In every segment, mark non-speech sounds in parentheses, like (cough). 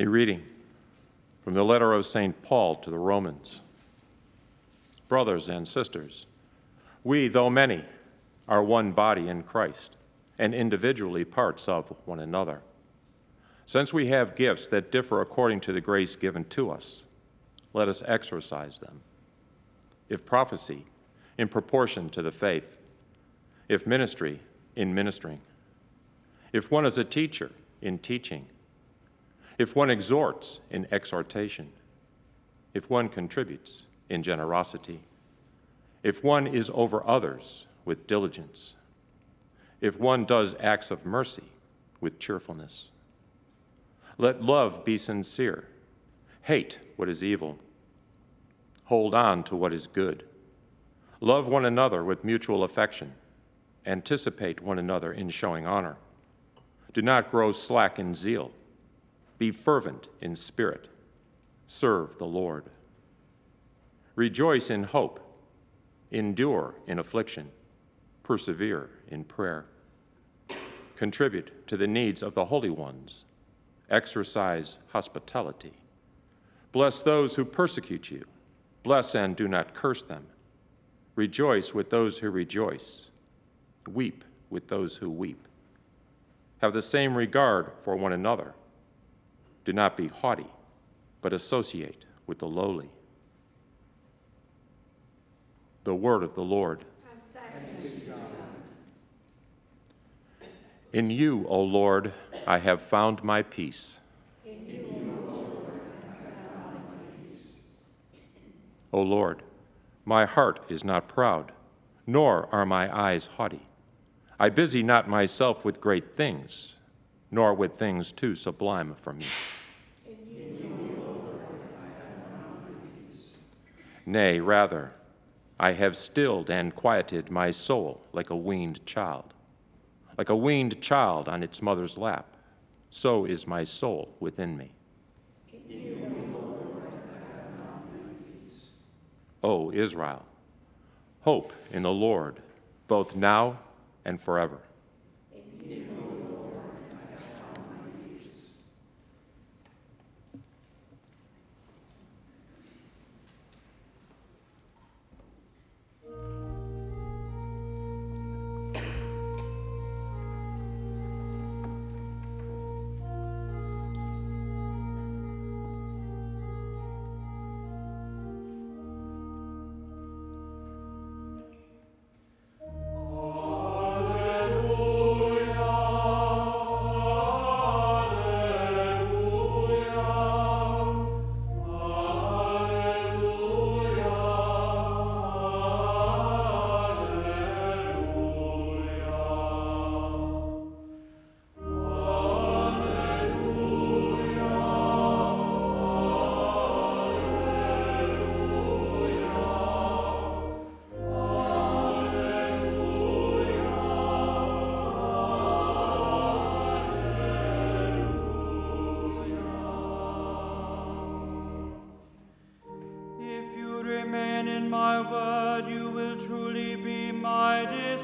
A reading from the letter of St. Paul to the Romans. Brothers and sisters, we, though many, are one body in Christ and individually parts of one another. Since we have gifts that differ according to the grace given to us, let us exercise them. If prophecy, in proportion to the faith, if ministry, in ministering, if one is a teacher, in teaching, if one exhorts, in exhortation, if one contributes, in generosity, if one is over others, with diligence, if one does acts of mercy, with cheerfulness. Let love be sincere. Hate what is evil. Hold on to what is good. Love one another with mutual affection. Anticipate one another in showing honor. Do not grow slack in zeal. Be fervent in spirit. Serve the Lord. Rejoice in hope. Endure in affliction. Persevere in prayer. Contribute to the needs of the holy ones. Exercise hospitality. Bless those who persecute you. Bless and do not curse them. Rejoice with those who rejoice. Weep with those who weep. Have the same regard for one another. Do not be haughty, but associate with the lowly. The word of the Lord. In you, O Lord, I have found my peace. O Lord, my heart is not proud, nor are my eyes haughty. I busy not myself with great things, nor with things too sublime for me. Nay, rather, I have stilled and quieted my soul like a weaned child. Like a weaned child on its mother's lap, so is my soul within me. O Israel, hope in the Lord, both now and forever.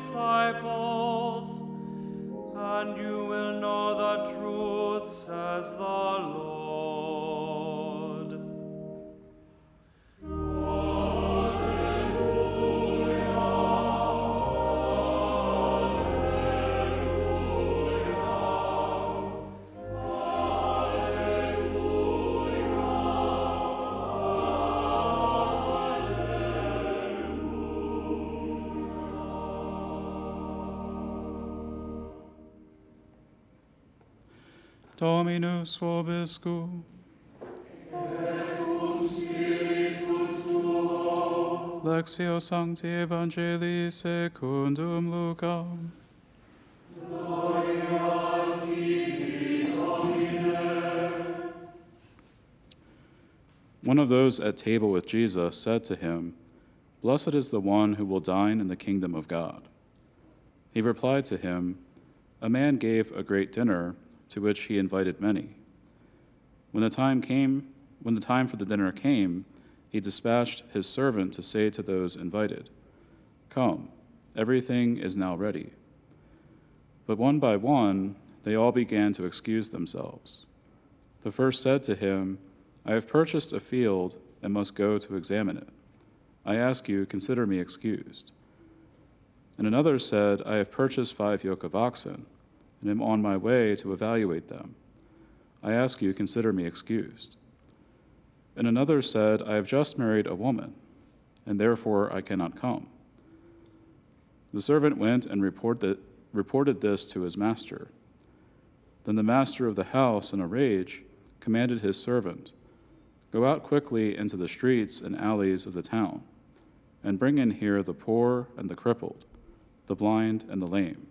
Disciples, and you will know the truth, says the Lord. Dominus vobiscum. Lectio Sancti Evangelii secundum Lucam. One of those at table with Jesus said to him, Blessed is the one who will dine in the kingdom of God. He replied to him, A man gave a great dinner to which he invited many. When the time came, when the time for the dinner came, he dispatched his servant to say to those invited, Come, everything is now ready. But one by one, they all began to excuse themselves. The first said to him, I have purchased a field and must go to examine it. I ask you, consider me excused. And another said, I have purchased five yoke of oxen and am on my way to evaluate them. I ask you, consider me excused. And another said, I have just married a woman, and therefore I cannot come. The servant went and reported, reported this to his master. Then the master of the house, in a rage, commanded his servant, Go out quickly into the streets and alleys of the town, and bring in here the poor and the crippled, the blind and the lame.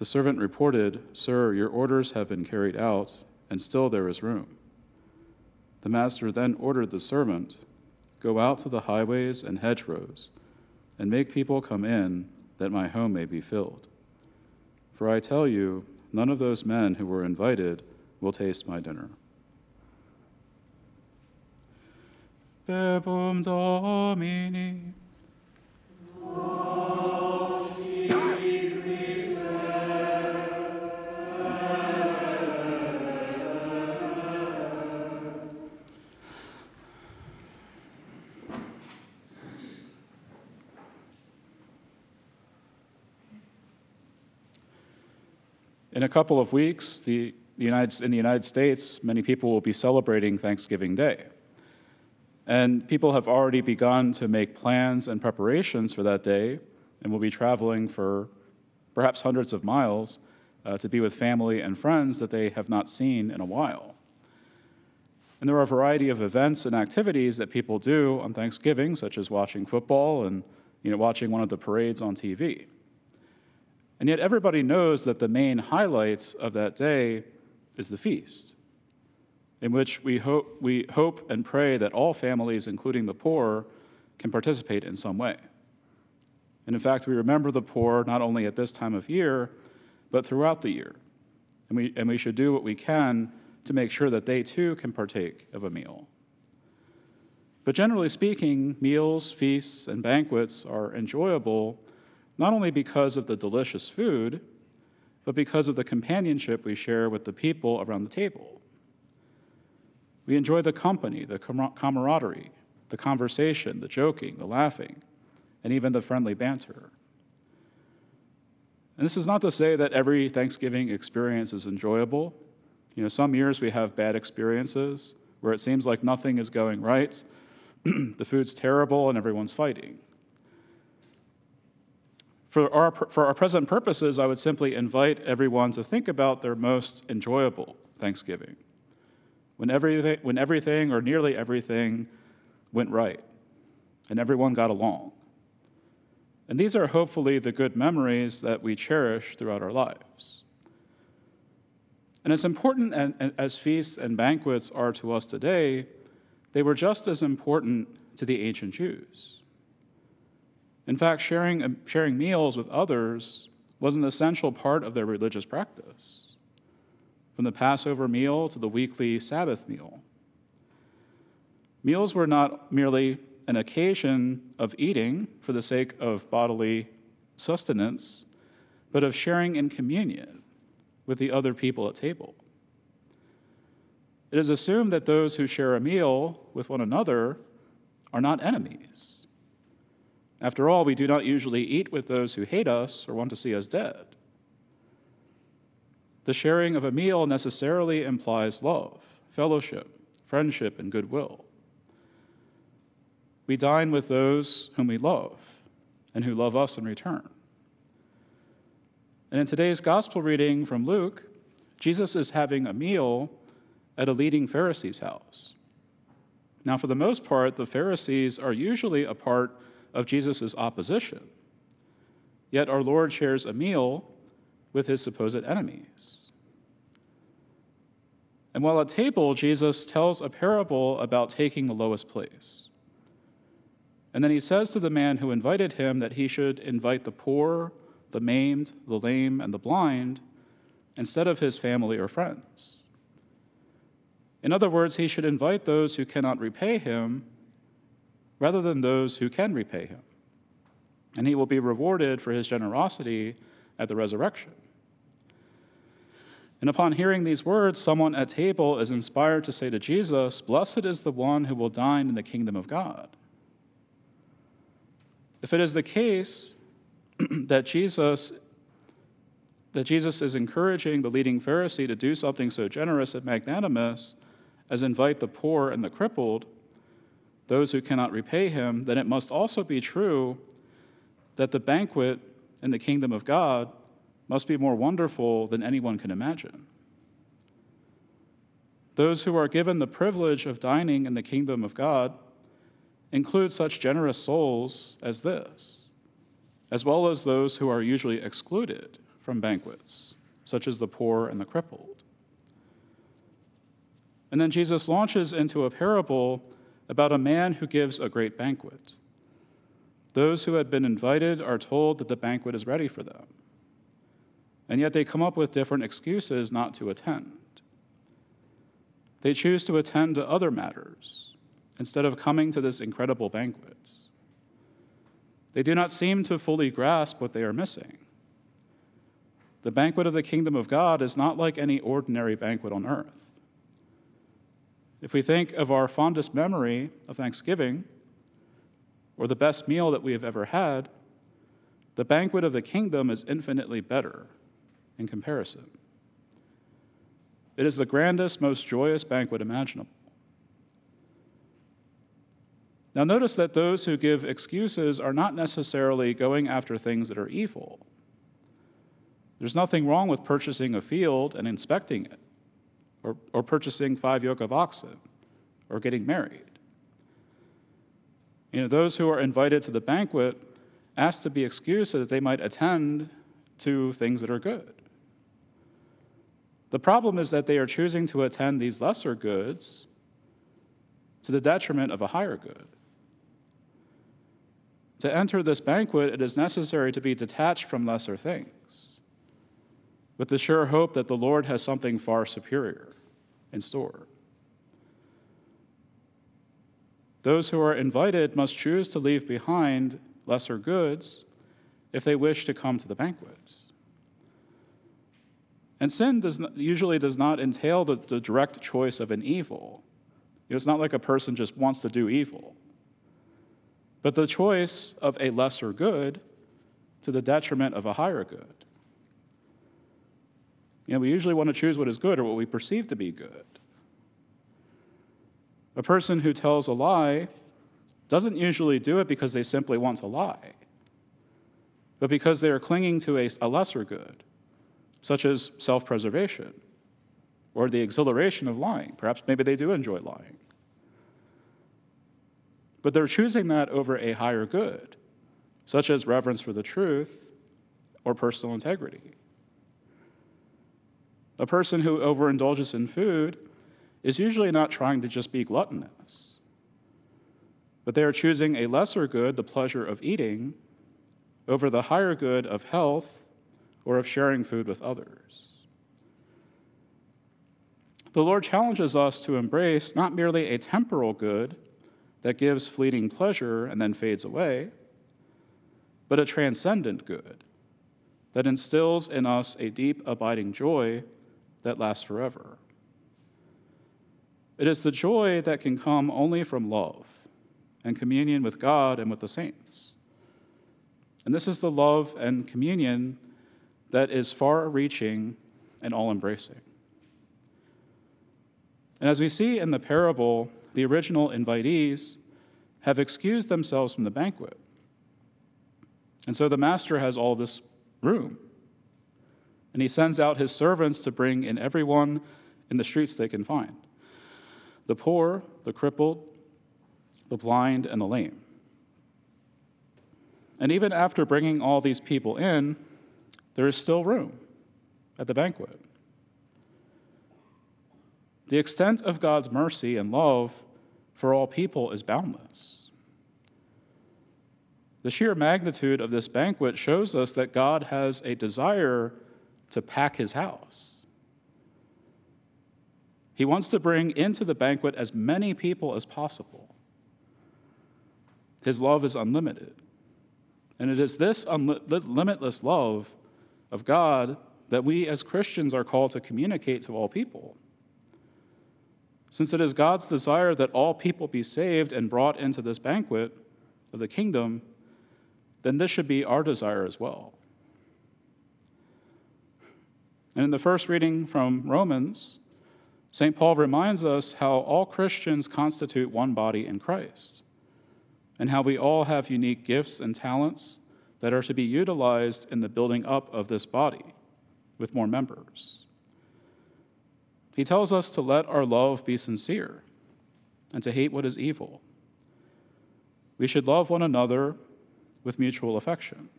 The servant reported, Sir, your orders have been carried out, and still there is room. The master then ordered the servant, Go out to the highways and hedgerows, and make people come in, that my home may be filled. For I tell you, none of those men who were invited will taste my dinner. Verbum Domini. In a couple of weeks, the, the United, in the United States, many people will be celebrating Thanksgiving Day. And people have already begun to make plans and preparations for that day and will be traveling for perhaps hundreds of miles uh, to be with family and friends that they have not seen in a while. And there are a variety of events and activities that people do on Thanksgiving, such as watching football and you know, watching one of the parades on TV. And yet, everybody knows that the main highlights of that day is the feast, in which we hope, we hope and pray that all families, including the poor, can participate in some way. And in fact, we remember the poor not only at this time of year, but throughout the year. And we, and we should do what we can to make sure that they too can partake of a meal. But generally speaking, meals, feasts, and banquets are enjoyable not only because of the delicious food, but because of the companionship we share with the people around the table. We enjoy the company, the camaraderie, the conversation, the joking, the laughing, and even the friendly banter. And this is not to say that every Thanksgiving experience is enjoyable. You know, some years we have bad experiences where it seems like nothing is going right, (clears throat) the food's terrible, and everyone's fighting. For our, for our present purposes, I would simply invite everyone to think about their most enjoyable Thanksgiving, when everything, when everything or nearly everything went right and everyone got along. And these are hopefully the good memories that we cherish throughout our lives. And as important as feasts and banquets are to us today, they were just as important to the ancient Jews. In fact, sharing, uh, sharing meals with others was an essential part of their religious practice, from the Passover meal to the weekly Sabbath meal. Meals were not merely an occasion of eating for the sake of bodily sustenance, but of sharing in communion with the other people at table. It is assumed that those who share a meal with one another are not enemies after all, we do not usually eat with those who hate us or want to see us dead. The sharing of a meal necessarily implies love, fellowship, friendship, and goodwill. We dine with those whom we love and who love us in return. And in today's gospel reading from Luke, Jesus is having a meal at a leading Pharisee's house. Now, for the most part, the Pharisees are usually a part of Jesus' opposition. Yet our Lord shares a meal with his supposed enemies. And while at table, Jesus tells a parable about taking the lowest place. And then he says to the man who invited him that he should invite the poor, the maimed, the lame, and the blind instead of his family or friends. In other words, he should invite those who cannot repay him rather than those who can repay him. And he will be rewarded for his generosity at the resurrection. And upon hearing these words, someone at table is inspired to say to Jesus, Blessed is the one who will dine in the kingdom of God. If it is the case (clears throat) that Jesus that Jesus is encouraging the leading Pharisee to do something so generous and magnanimous as invite the poor and the crippled, those who cannot repay him, then it must also be true that the banquet in the kingdom of God must be more wonderful than anyone can imagine. Those who are given the privilege of dining in the kingdom of God include such generous souls as this, as well as those who are usually excluded from banquets, such as the poor and the crippled. And then Jesus launches into a parable about a man who gives a great banquet. Those who had been invited are told that the banquet is ready for them. And yet they come up with different excuses not to attend. They choose to attend to other matters instead of coming to this incredible banquet. They do not seem to fully grasp what they are missing. The banquet of the kingdom of God is not like any ordinary banquet on earth. If we think of our fondest memory of Thanksgiving, or the best meal that we have ever had, the banquet of the kingdom is infinitely better in comparison. It is the grandest, most joyous banquet imaginable. Now, notice that those who give excuses are not necessarily going after things that are evil. There's nothing wrong with purchasing a field and inspecting it, or, or purchasing five yoke of oxen, or getting married. You know, those who are invited to the banquet ask to be excused so that they might attend to things that are good. The problem is that they are choosing to attend these lesser goods to the detriment of a higher good. To enter this banquet, it is necessary to be detached from lesser things with the sure hope that the Lord has something far superior in store. Those who are invited must choose to leave behind lesser goods if they wish to come to the banquet. And sin does not, usually does not entail the, the direct choice of an evil. It's not like a person just wants to do evil, but the choice of a lesser good to the detriment of a higher good. You know, we usually want to choose what is good or what we perceive to be good. A person who tells a lie doesn't usually do it because they simply want to lie, but because they are clinging to a, a lesser good, such as self preservation or the exhilaration of lying. Perhaps maybe they do enjoy lying. But they're choosing that over a higher good, such as reverence for the truth or personal integrity. A person who overindulges in food is usually not trying to just be gluttonous, but they are choosing a lesser good, the pleasure of eating, over the higher good of health or of sharing food with others. The Lord challenges us to embrace not merely a temporal good that gives fleeting pleasure and then fades away, but a transcendent good that instills in us a deep, abiding joy that lasts forever. It is the joy that can come only from love and communion with God and with the saints. And this is the love and communion that is far reaching and all embracing. And as we see in the parable, the original invitees have excused themselves from the banquet. And so the master has all this room and he sends out his servants to bring in everyone in the streets they can find the poor, the crippled, the blind, and the lame. And even after bringing all these people in, there is still room at the banquet. The extent of God's mercy and love for all people is boundless. The sheer magnitude of this banquet shows us that God has a desire to pack his house. He wants to bring into the banquet as many people as possible. His love is unlimited. And it is this unli- limitless love of God that we as Christians are called to communicate to all people. Since it is God's desire that all people be saved and brought into this banquet of the kingdom, then this should be our desire as well. And in the first reading from Romans, St. Paul reminds us how all Christians constitute one body in Christ, and how we all have unique gifts and talents that are to be utilized in the building up of this body with more members. He tells us to let our love be sincere and to hate what is evil. We should love one another with mutual affection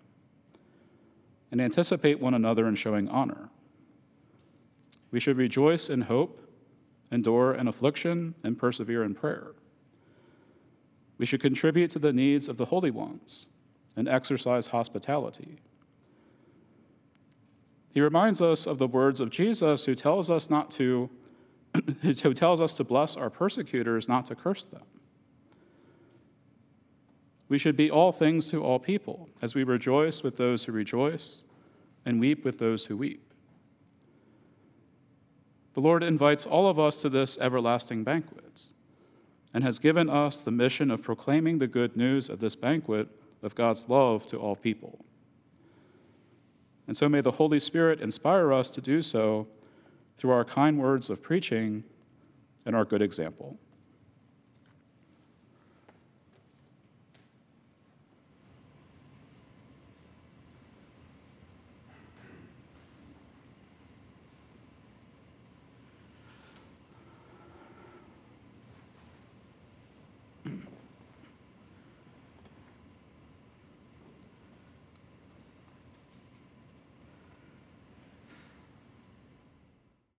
and anticipate one another in showing honor. We should rejoice in hope, endure in affliction, and persevere in prayer. We should contribute to the needs of the holy ones and exercise hospitality. He reminds us of the words of Jesus who tells us not to (clears throat) who tells us to bless our persecutors, not to curse them. We should be all things to all people, as we rejoice with those who rejoice and weep with those who weep. The Lord invites all of us to this everlasting banquet and has given us the mission of proclaiming the good news of this banquet of God's love to all people. And so may the Holy Spirit inspire us to do so through our kind words of preaching and our good example.